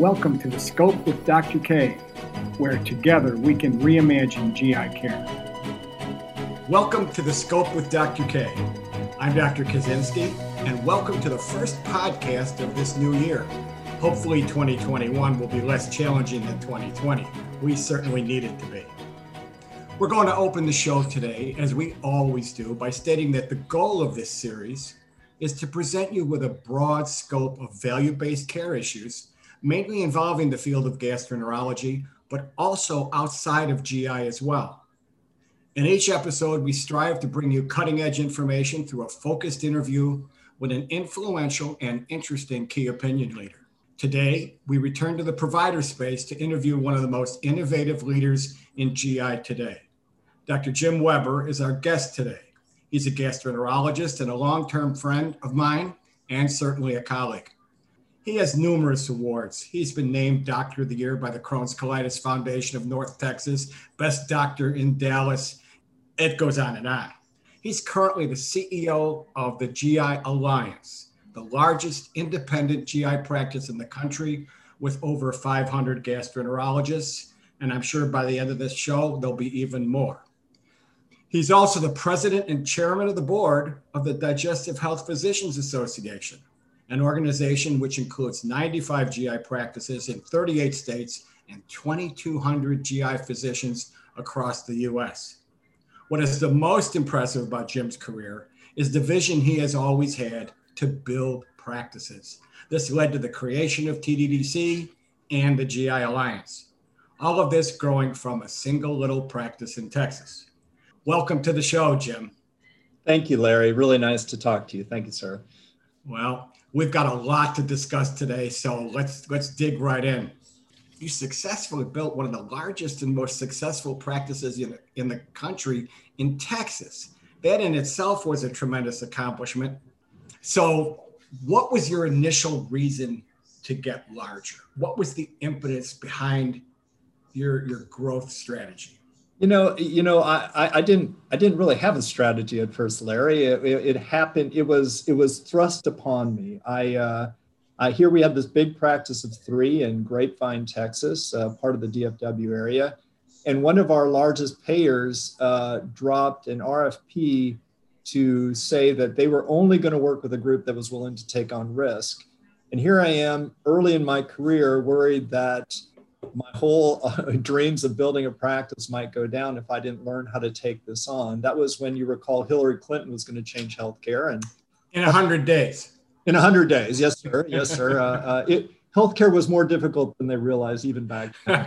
Welcome to the Scope with Dr. K, where together we can reimagine GI care. Welcome to the Scope with Dr. K. I'm Dr. Kosinski, and welcome to the first podcast of this new year. Hopefully, 2021 will be less challenging than 2020. We certainly need it to be. We're going to open the show today, as we always do, by stating that the goal of this series is to present you with a broad scope of value based care issues mainly involving the field of gastroenterology, but also outside of GI as well. In each episode, we strive to bring you cutting edge information through a focused interview with an influential and interesting key opinion leader. Today, we return to the provider space to interview one of the most innovative leaders in GI today. Dr. Jim Weber is our guest today. He's a gastroenterologist and a long term friend of mine, and certainly a colleague. He has numerous awards. He's been named Doctor of the Year by the Crohn's Colitis Foundation of North Texas, Best Doctor in Dallas. It goes on and on. He's currently the CEO of the GI Alliance, the largest independent GI practice in the country with over 500 gastroenterologists. And I'm sure by the end of this show, there'll be even more. He's also the president and chairman of the board of the Digestive Health Physicians Association an organization which includes 95 GI practices in 38 states and 2,200 GI physicians across the US. What is the most impressive about Jim's career is the vision he has always had to build practices. This led to the creation of TDDC and the GI Alliance. All of this growing from a single little practice in Texas. Welcome to the show, Jim. Thank you, Larry. Really nice to talk to you. Thank you, sir. Well, we've got a lot to discuss today, so let's let's dig right in. You successfully built one of the largest and most successful practices in, in the country in Texas. That in itself was a tremendous accomplishment. So, what was your initial reason to get larger? What was the impetus behind your your growth strategy? You know, you know, I, I didn't, I didn't really have a strategy at first, Larry. It, it, it happened. It was, it was thrust upon me. I, uh, I here we have this big practice of three in Grapevine, Texas, uh, part of the DFW area, and one of our largest payers uh, dropped an RFP to say that they were only going to work with a group that was willing to take on risk. And here I am, early in my career, worried that whole uh, dreams of building a practice might go down if I didn't learn how to take this on. That was when you recall Hillary Clinton was going to change healthcare, and in a hundred days. In a hundred days, yes, sir, yes, sir. Uh, uh, it, healthcare was more difficult than they realized even back then.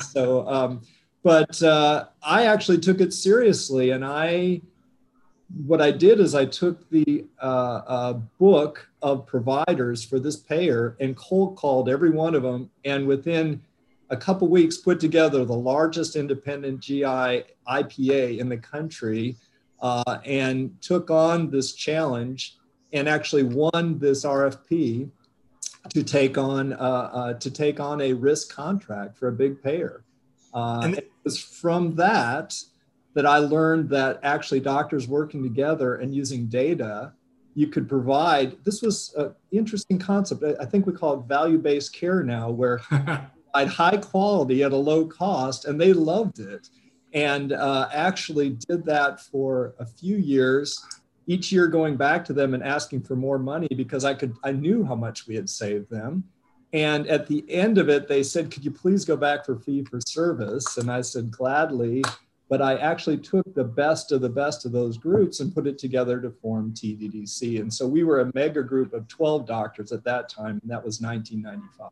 so, um, but uh, I actually took it seriously, and I what I did is I took the uh, uh, book of providers for this payer and cold called every one of them, and within a couple weeks put together the largest independent GI IPA in the country, uh, and took on this challenge and actually won this RFP to take on uh, uh, to take on a risk contract for a big payer. Uh, and it was from that that I learned that actually doctors working together and using data, you could provide. This was an interesting concept. I think we call it value-based care now, where provide high quality at a low cost, and they loved it, and uh, actually did that for a few years. Each year, going back to them and asking for more money because I could, I knew how much we had saved them. And at the end of it, they said, Could you please go back for fee for service? And I said, Gladly but I actually took the best of the best of those groups and put it together to form TDDC. And so we were a mega group of 12 doctors at that time, and that was 1995.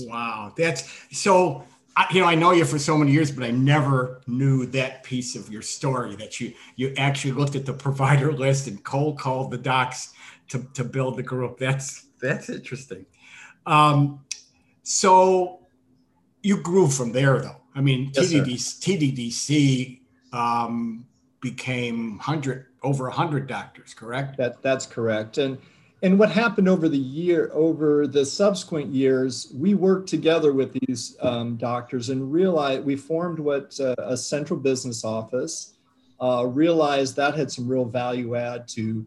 Wow, that's so. I, You know, I know you for so many years, but I never knew that piece of your story that you you actually looked at the provider list and cold called the docs to, to build the group. That's that's interesting. Um, so you grew from there, though. I mean, yes, TDDC, um, became hundred over hundred doctors, correct? That that's correct. And and what happened over the year, over the subsequent years, we worked together with these um, doctors and realized we formed what uh, a central business office. Uh, realized that had some real value add to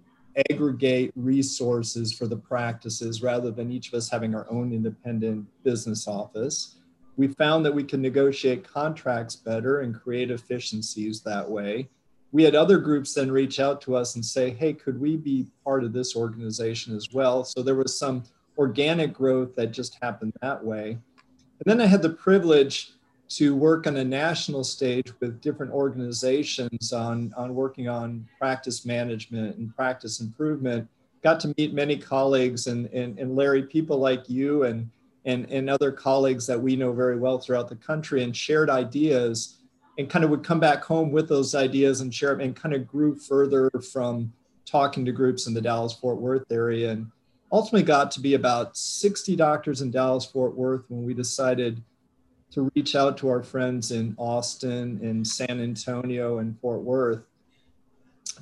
aggregate resources for the practices rather than each of us having our own independent business office. We found that we can negotiate contracts better and create efficiencies that way. We had other groups then reach out to us and say, hey, could we be part of this organization as well? So there was some organic growth that just happened that way. And then I had the privilege to work on a national stage with different organizations on, on working on practice management and practice improvement. Got to meet many colleagues and, and, and Larry, people like you and, and, and other colleagues that we know very well throughout the country and shared ideas and kind of would come back home with those ideas and share them and kind of grew further from talking to groups in the Dallas Fort Worth area and ultimately got to be about 60 doctors in Dallas Fort Worth when we decided to reach out to our friends in Austin and San Antonio and Fort Worth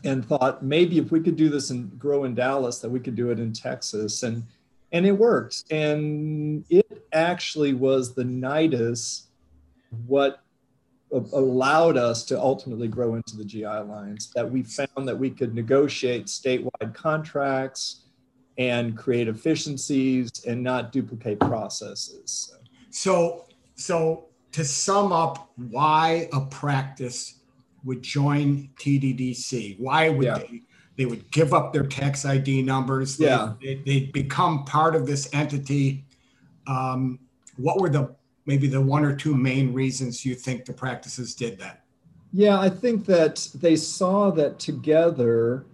and thought maybe if we could do this and grow in Dallas that we could do it in Texas. And and it worked and it actually was the nidus what allowed us to ultimately grow into the GI Alliance that we found that we could negotiate statewide contracts and create efficiencies and not duplicate processes. So so, to sum up, why a practice would join TDDC? Why would yeah. they? They would give up their tax ID numbers. They, yeah, they, would become part of this entity. Um, what were the maybe the one or two main reasons you think the practices did that? Yeah, I think that they saw that together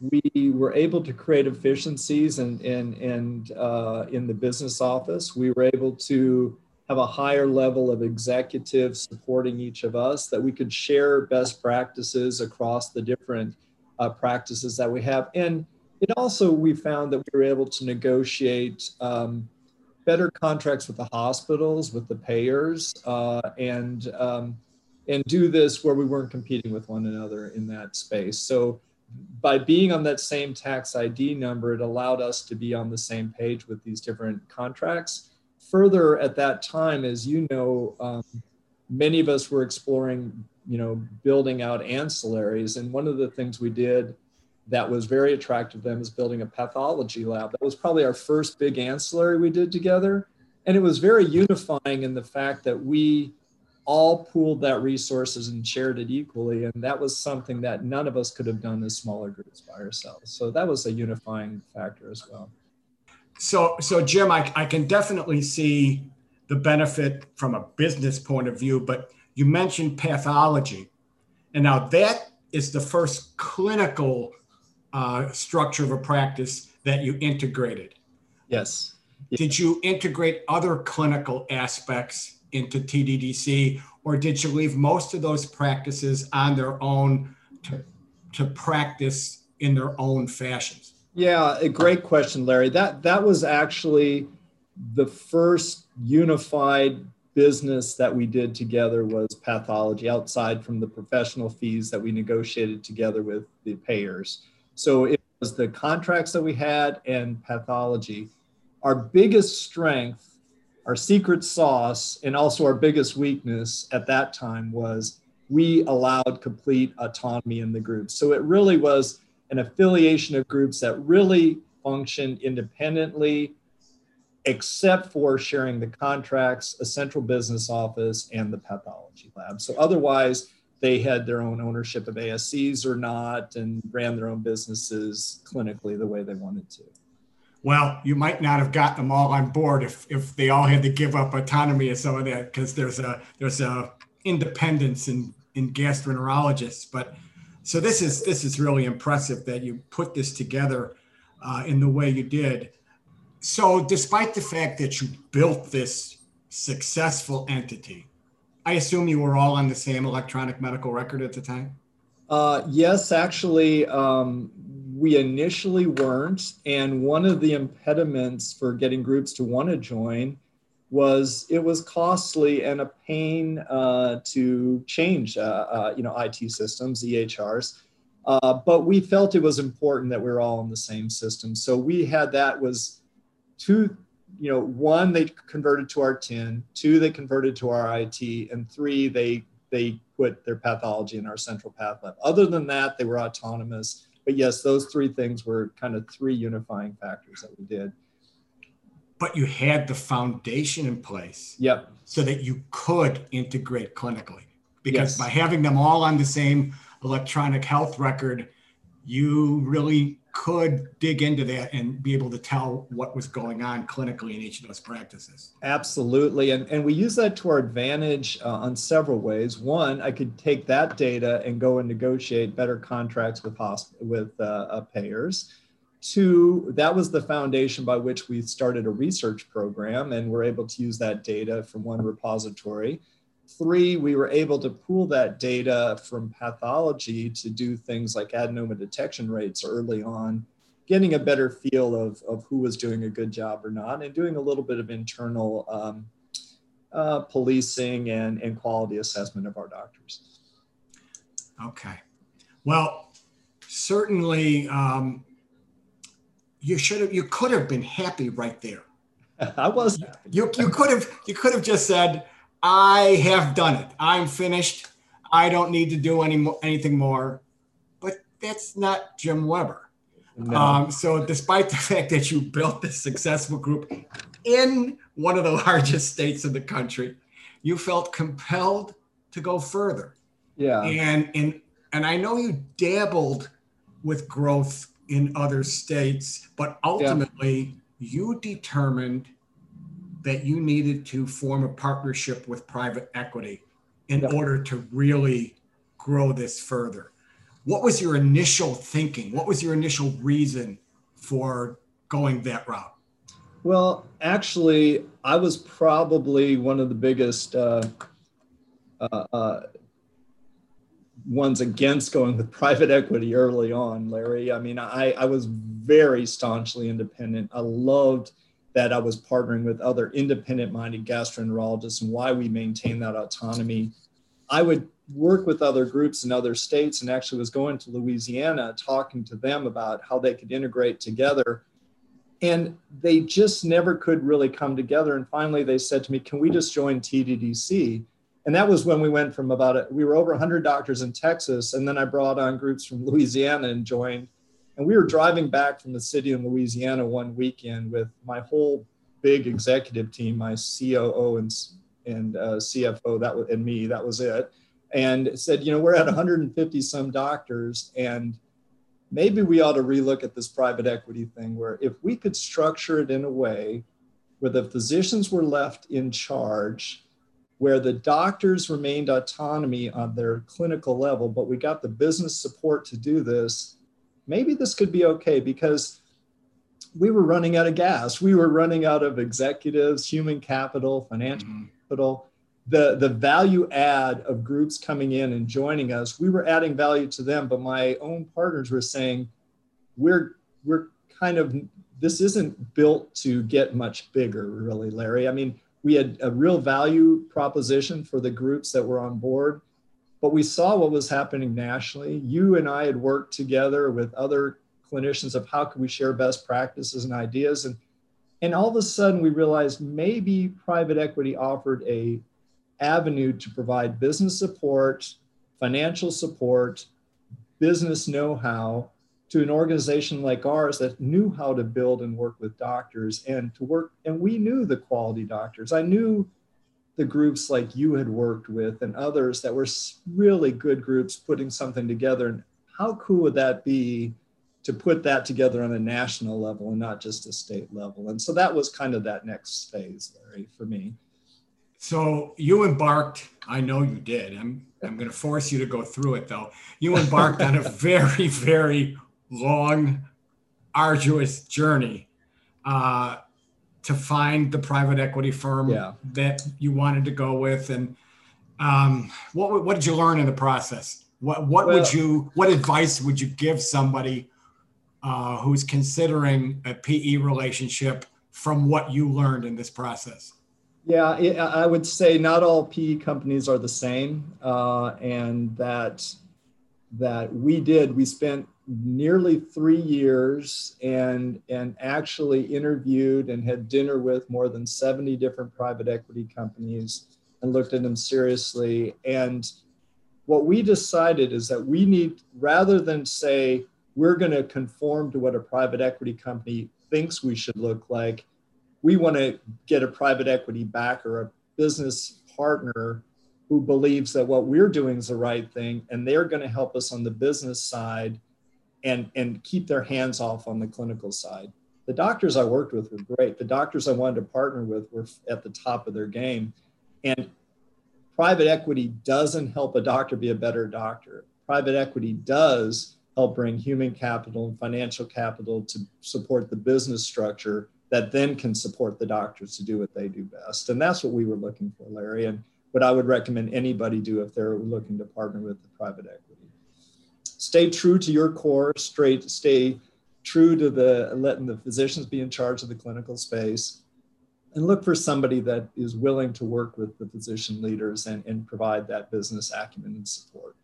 we were able to create efficiencies and and and uh, in the business office. We were able to have a higher level of executives supporting each of us, that we could share best practices across the different uh, practices that we have. And it also, we found that we were able to negotiate um, better contracts with the hospitals, with the payers, uh, and, um, and do this where we weren't competing with one another in that space. So by being on that same tax ID number, it allowed us to be on the same page with these different contracts further at that time, as you know, um, many of us were exploring, you know, building out ancillaries. And one of the things we did that was very attractive to them is building a pathology lab. That was probably our first big ancillary we did together. And it was very unifying in the fact that we all pooled that resources and shared it equally. And that was something that none of us could have done as smaller groups by ourselves. So that was a unifying factor as well. So, so Jim, I, I can definitely see the benefit from a business point of view, but you mentioned pathology. And now that is the first clinical uh, structure of a practice that you integrated. Yes. Did you integrate other clinical aspects into TDDC, or did you leave most of those practices on their own to, to practice in their own fashions? Yeah, a great question, Larry. That that was actually the first unified business that we did together was pathology outside from the professional fees that we negotiated together with the payers. So it was the contracts that we had and pathology. Our biggest strength, our secret sauce, and also our biggest weakness at that time was we allowed complete autonomy in the group. So it really was an affiliation of groups that really function independently, except for sharing the contracts, a central business office, and the pathology lab. So otherwise, they had their own ownership of ASCs or not and ran their own businesses clinically the way they wanted to. Well, you might not have got them all on board if, if they all had to give up autonomy and some of that because there's a there's a independence in in gastroenterologists. But so this is this is really impressive that you put this together uh, in the way you did. So, despite the fact that you built this successful entity, I assume you were all on the same electronic medical record at the time. Uh, yes, actually, um, we initially weren't, and one of the impediments for getting groups to want to join was it was costly and a pain uh, to change, uh, uh, you know, IT systems, EHRs. Uh, but we felt it was important that we were all in the same system. So we had that was two, you know, one they converted to our 10, two they converted to our IT, and three they they put their pathology in our central path lab. Other than that, they were autonomous. but yes, those three things were kind of three unifying factors that we did. But you had the foundation in place. Yep. So that you could integrate clinically. Because Yes. by having them all on the same electronic health record, you really could dig into that and be able to tell what was going on clinically in each of those practices. Absolutely. And, and we use that to our advantage uh, on several ways. One, I could take that data and go and negotiate better contracts with, hosp- with uh, uh, payers. Two, that was the foundation by which we started a research program and we're able to use that data from one repository. Three, we were able to pool that data from pathology to do things like adenoma detection rates early on, getting a better feel of, of who was doing a good job or not, and doing a little bit of internal um, uh, policing and, and quality assessment of our doctors. Okay. Well, certainly um, you should have you could have been happy right there. I was You you could have you could have just said, I have done it. I'm finished. I don't need to do any mo- anything more. But that's not Jim Weber. no, Um, so, despite the fact that you built this successful group in one of the largest states in the country, you felt compelled to go further. yeah, And and and I know you dabbled with growth in other states, but ultimately you determined that you needed to form a partnership with private equity in Yeah. order to really grow this further. What was your initial thinking? What was your initial reason for going that route? Well, actually, I was probably one of the biggest uh, uh, uh, ones against going with private equity early on, Larry. I mean, I, I was very staunchly independent. I loved that I was partnering with other independent minded gastroenterologists and why we maintain that autonomy. I would work with other groups in other states and actually was going to Louisiana talking to them about how they could integrate together. And they just never could really come together. And finally they said to me can we just join tddc and that was when we went from about a, we were over 100 doctors in texas. And then i brought on groups from louisiana and joined and we were driving back from the city in louisiana one weekend with my whole big executive team my coo and, and uh, cfo that was, and me that was it and said you know we're at 150 some doctors and maybe we ought to relook at this private equity thing where if we could structure it in a way where the physicians were left in charge where the doctors remained autonomy on their clinical level but we got the business support to do this maybe this could be okay because we were running out of gas. We were running out of executives human capital financial mm-hmm. capital. The the value add of groups coming in and joining us we were adding value to them but my own partners were saying we're we're kind of this isn't built to get much bigger really larry. I mean we had a real value proposition for the groups that were on board but we saw what was happening nationally you and i had worked together with other clinicians of how could we share best practices and ideas and and all of a sudden we realized maybe private equity offered a avenue to provide business support, financial support, business know how to an organization like ours that knew how to build and work with doctors and to work. And we knew the quality doctors. I knew the groups like you had worked with and others that were really good groups putting something together. And how cool would that be? To put that together on a national level and not just a state level. And so that was kind of that next phase, Larry, for me. So you embarked, I know you did. I'm I'm going to force you to go through it though. You embarked on a very very long arduous journey uh, to find the private equity firm Yeah. that you wanted to go with and um, what what did you learn in the process? What what Well- would you what advice would you give somebody uh, who's considering a PE relationship from what you learned in this process? Yeah, I would say not all PE companies are the same, uh, and that that we did. We spent nearly three years and and actually interviewed and had dinner with more than seventy different private equity companies and looked at them seriously. And what we decided is that we need, rather than say we're going to conform to what a private equity company thinks we should look like. We want to get a private equity backer, a business partner who believes that what we're doing is the right thing and they're going to help us on the business side and, and keep their hands off on the clinical side. The doctors I worked with were great. The doctors I wanted to partner with were at the top of their game. And private equity doesn't help a doctor be a better doctor. Private equity does help bring human capital and financial capital to support the business structure that then can support the doctors to do what they do best. And that's what we were looking for, Larry, and what I would recommend anybody do if they're looking to partner with the private equity. Stay true to your core, straight, stay true to the letting the physicians be in charge of the clinical space and look for somebody that is willing to work with the physician leaders and, and provide that business acumen and support.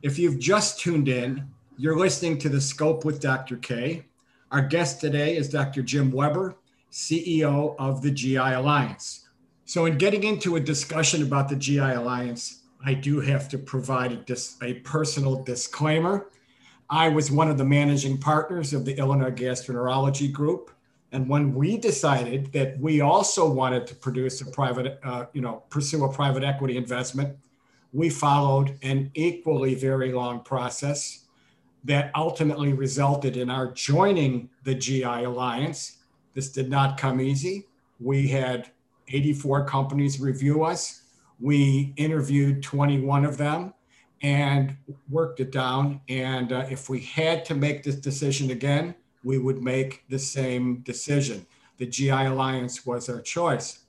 If you've just tuned in, you're listening to The Scope with Dr. K. Our guest today is Dr. Jim Weber, CEO of the GI Alliance. So, in getting into a discussion about the GI Alliance, I do have to provide a, dis- a personal disclaimer. I was one of the managing partners of the Illinois Gastroenterology Group. And when we decided that we also wanted to produce a private, uh, you know, pursue a private equity investment, we followed an equally very long process that ultimately resulted in our joining the GI Alliance. This did not come easy. We had 84 companies review us. We interviewed 21 of them and worked it down. And uh, if we had to make this decision again, we would make the same decision. The GI Alliance was our choice.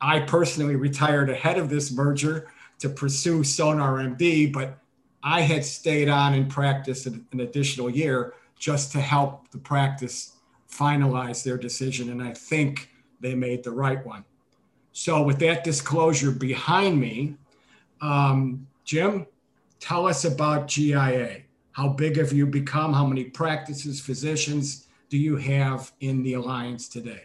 I personally retired ahead of this merger to pursue Sonar MD, but I had stayed on in practice an, an additional year just to help the practice finalize their decision. And I think they made the right one. So, with that disclosure behind me, um, Jim, tell us about GIA. How big have you become? How many practices, physicians do you have in the alliance today?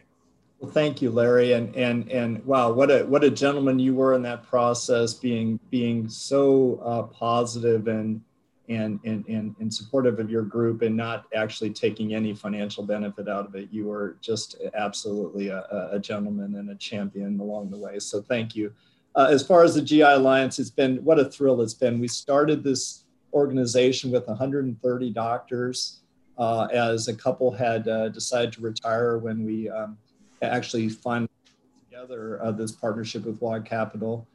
Well, thank you, Larry, and and and wow, what a what a gentleman you were in that process, being being so uh, positive and and and and and supportive of your group, and not actually taking any financial benefit out of it. You were just absolutely a, a gentleman and a champion along the way. So thank you. Uh, as far as the GI Alliance, it's been what a thrill it's been. We started this organization with 130 doctors, uh, as a couple had uh, decided to retire when we. Um, actually find together uh, this partnership with Waud Capital.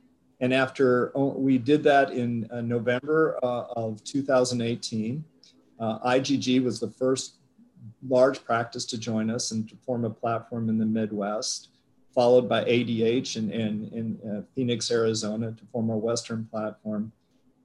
And after uh, we did that in uh, November uh, of 2018, uh, IGG was the first large practice to join us and to form a platform in the Midwest, followed by ADH in, in, in uh, Phoenix, Arizona to form our Western platform.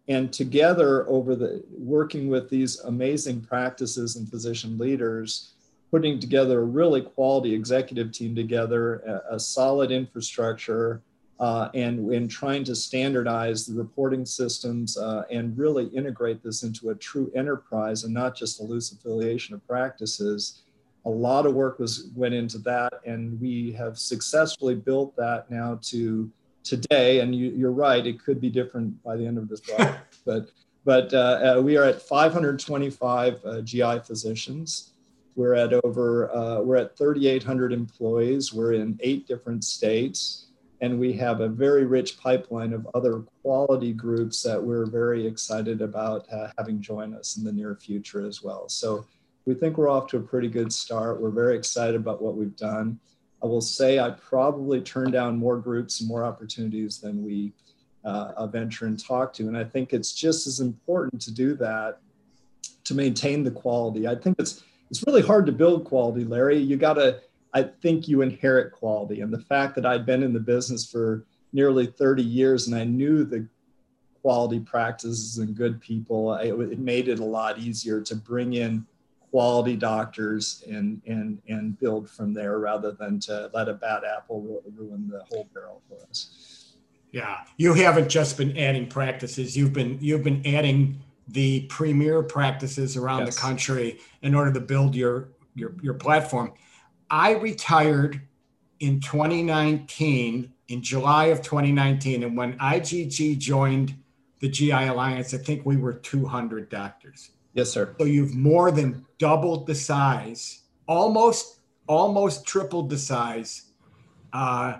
And together, over the working with these amazing practices and physician leaders, putting together a really quality executive team together, a, a solid infrastructure, uh, and in trying to standardize the reporting systems uh, and really integrate this into a true enterprise and not just a loose affiliation of practices. A lot of work was went into that, and we have successfully built that now to today. And you, are right; it could be different by the end of this project, but but uh, uh, we are at 525 uh, GI physicians. We're at over, uh, we're at 3,800 employees. We're in eight different states. And we have a very rich pipeline of other quality groups that we're very excited about uh, having join us in the near future as well. So we think we're off to a pretty good start. We're very excited about what we've done. I will say I probably turned down more groups and more opportunities than we uh, venture and talk to. And I think it's just as important to do that to maintain the quality. I think it's it's really hard to build quality, Larry. You got to, I think you inherit quality. And the fact that I'd been in the business for nearly 30 years and I knew the quality practices and good people, it, it made it a lot easier to bring in quality doctors and, and, and build from there rather than to let a bad apple ruin the whole barrel for us. Yeah, you haven't just been adding practices. You've been you've been adding the premier practices around yes. the country in order to build your your your platform. I retired in 2019 in July of 2019 and when IGG joined the GI Alliance I think we were 200 doctors. Yes, sir. So you've more than doubled the size, almost almost tripled the size uh,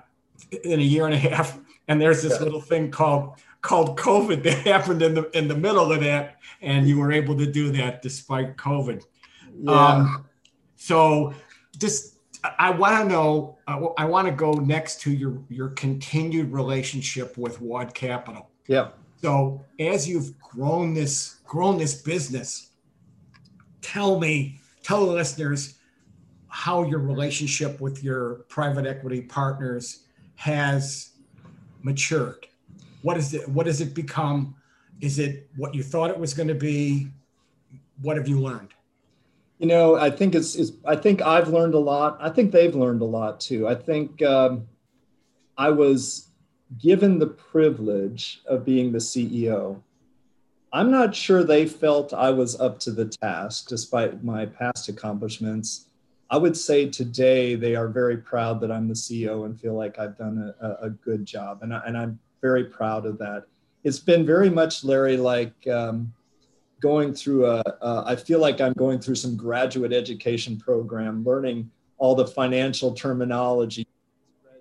in a year and a half. And there's this yeah. little thing called called COVID that happened in the in the middle of that, and you were able to do that despite COVID. Yeah. Um, so just I want to know. Uh, I want to go next to your your continued relationship with Waud Capital. Yeah. So as you've grown this grown this business, tell me, tell the listeners how your relationship with your private equity partners has matured. What is it? What has it become? Is it what you thought it was going to be? What have you learned? You know, I think it's, it's, I think I've learned a lot. I think they've learned a lot too. I think um, I was given the privilege of being the CEO. I'm not sure they felt I was up to the task despite my past accomplishments. I would say today they are very proud that I'm the CEO and feel like I've done a, a good job. And, I, and I'm very proud of that. It's been very much, Larry, like um, going through a. Uh, I feel like I'm going through some graduate education program, learning all the financial terminology,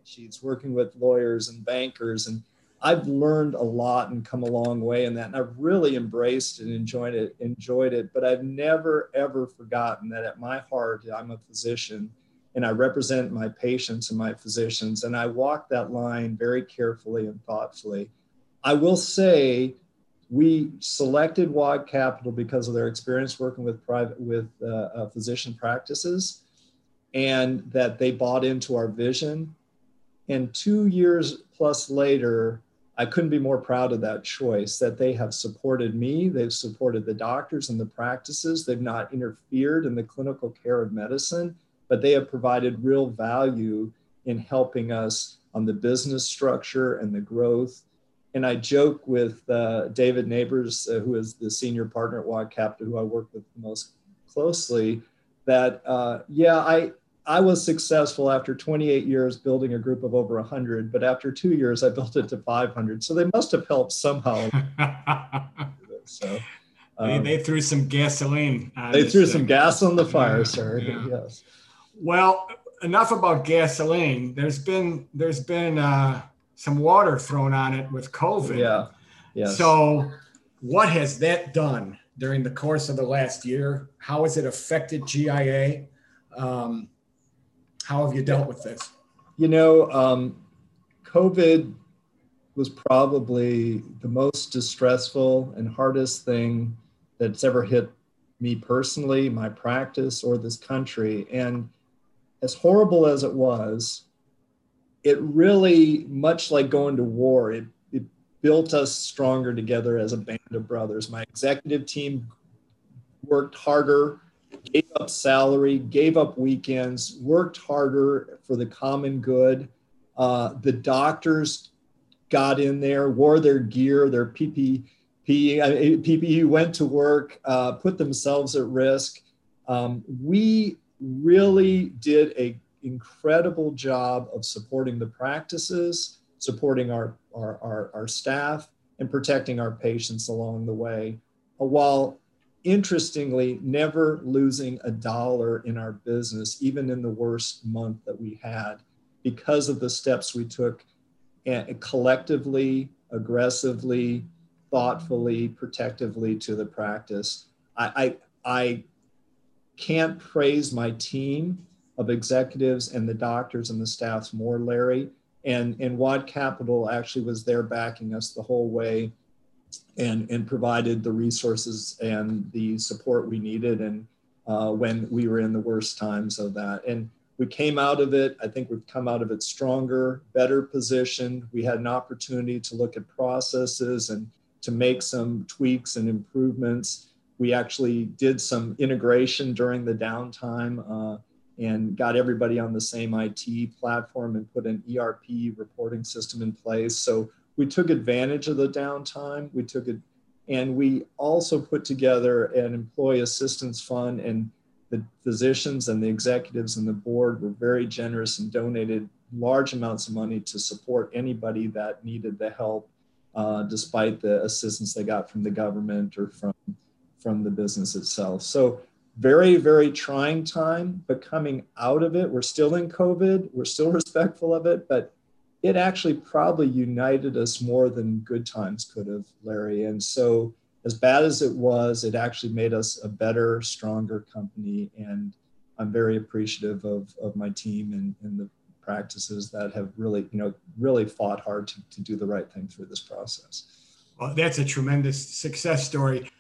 spreadsheets, working with lawyers and bankers. And I've learned a lot and come a long way in that. And I've really embraced and enjoyed it, enjoyed it. But I've never, ever forgotten that at my heart, I'm a physician and I represent my patients and my physicians. And I walk that line very carefully and thoughtfully. I will say we selected Waud Capital because of their experience working with private with uh, uh, physician practices, and that they bought into our vision. And two years plus later, I couldn't be more proud of that choice. That they have supported me, they've supported the doctors and the practices. They've not interfered in the clinical care of medicine, but they have provided real value in helping us on the business structure and the growth and I joke with uh, David Neighbors, uh, who is the senior partner at Waud Capital, who I work with most closely, that uh, yeah, I I was successful after 28 years building a group of over 100, but after two years I built it to 500. So they must have helped somehow. so. Um, they, they, threw some gasoline. they threw some gas on the fire, yeah, sir. Yeah. Yes. Well, enough about gasoline. There's been there's been uh, some water thrown on it with COVID. Yeah. Yeah. So, what has that done during the course of the last year? How has it affected GIA? Um, how have you dealt with this? You know, um, COVID was probably the most distressful and hardest thing that's ever hit me personally, my practice, or this country. And as horrible as it was, it really, much like going to war, it, it built us stronger together as a band of brothers. My executive team worked harder, gave up salary, gave up weekends, worked harder for the common good. Uh, the doctors got in there, wore their gear, their PPE, PPE went to work, uh, put themselves at risk. Um, we really did a incredible job of supporting the practices, supporting our, our, our, our staff, and protecting our patients along the way, uh, while interestingly never losing a dollar in our business, even in the worst month that we had, because of the steps we took uh, collectively, aggressively, thoughtfully, protectively to the practice. I, I, I can't praise my team of executives and the doctors and the staffs more, Larry. And, and Waud Capital actually was there backing us the whole way and, and provided the resources and the support we needed and uh, when we were in the worst times of that. And we came out of it. I think we've come out of it stronger, better positioned. We had an opportunity to look at processes and to make some tweaks and improvements. We actually did some integration during the downtime. Uh, and got everybody on the same IT platform and put an ERP reporting system in place. So we took advantage of the downtime. We took it, and we also put together an employee assistance fund. And the physicians and the executives and the board were very generous and donated large amounts of money to support anybody that needed the help, uh, despite the assistance they got from the government or from from the business itself. So very, very trying time, but coming out of it, we're still in COVID, we're still respectful of it, but it actually probably united us more than good times could have, Larry. And so, as bad as it was, it actually made us a better, stronger company. And I'm very appreciative of, of my team and, and the practices that have really, you know, really fought hard to, to do the right thing through this process. Well, that's a tremendous success story.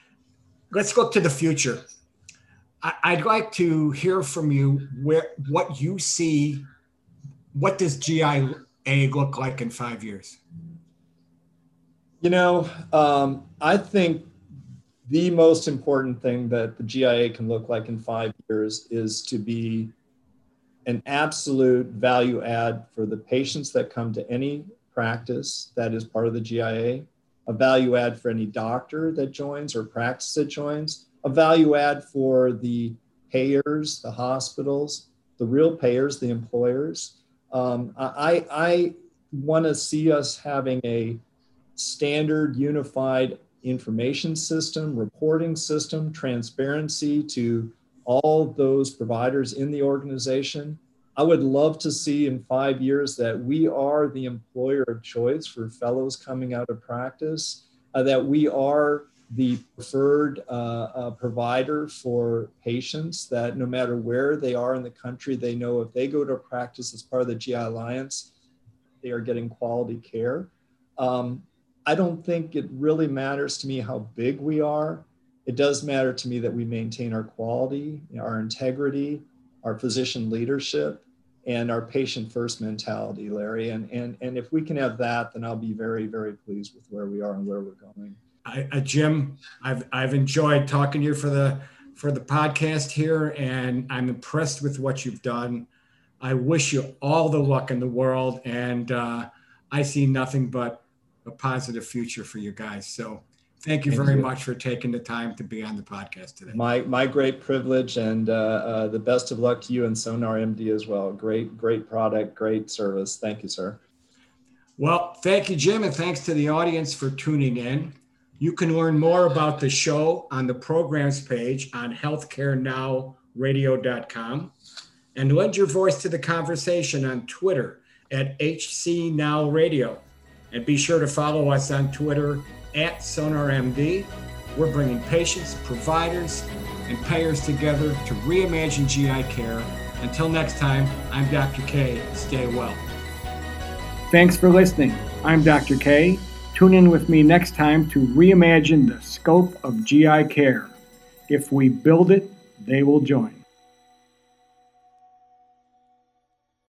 Let's look to the future. I'd like to hear from you where what you see. What does GIA look like in five years? You know, um, I think the most important thing that the GIA can look like in five years is to be an absolute value add for the patients that come to any practice that is part of the GIA, a value add for any doctor that joins or practice that joins, a value add for the payers, the hospitals, the real payers, the employers. Um, I, I want to see us having a standard, unified information system, reporting system, transparency to all those providers in the organization. I would love to see in five years that we are the employer of choice for fellows coming out of practice, uh, that we are the preferred uh, uh, provider for patients that no matter where they are in the country, they know if they go to a practice as part of the GI Alliance, they are getting quality care. Um, I don't think it really matters to me how big we are. It does matter to me that we maintain our quality, our integrity, our physician leadership, and our patient first mentality, Larry. And, and, and if we can have that, then I'll be very, very pleased with where we are and where we're going. I, uh, Jim, I've I've enjoyed talking to you for the for the podcast here, and I'm impressed with what you've done. I wish you all the luck in the world, and uh, I see nothing but a positive future for you guys. So, thank you thank very you. much for taking the time to be on the podcast today. My my great privilege, and uh, uh, the best of luck to you and Sonar MD as well. Great great product, great service. Thank you, sir. Well, thank you, Jim, and thanks to the audience for tuning in. You can learn more about the show on the programs page on healthcarenowradio.com and lend your voice to the conversation on Twitter at HCNowRadio. And be sure to follow us on Twitter at SonarMD. We're bringing patients, providers, and payers together to reimagine GI care. Until next time, I'm Dr. K. Stay well. Thanks for listening. I'm Dr. K. Tune in with me next time to reimagine the scope of GI care. If we build it, they will join.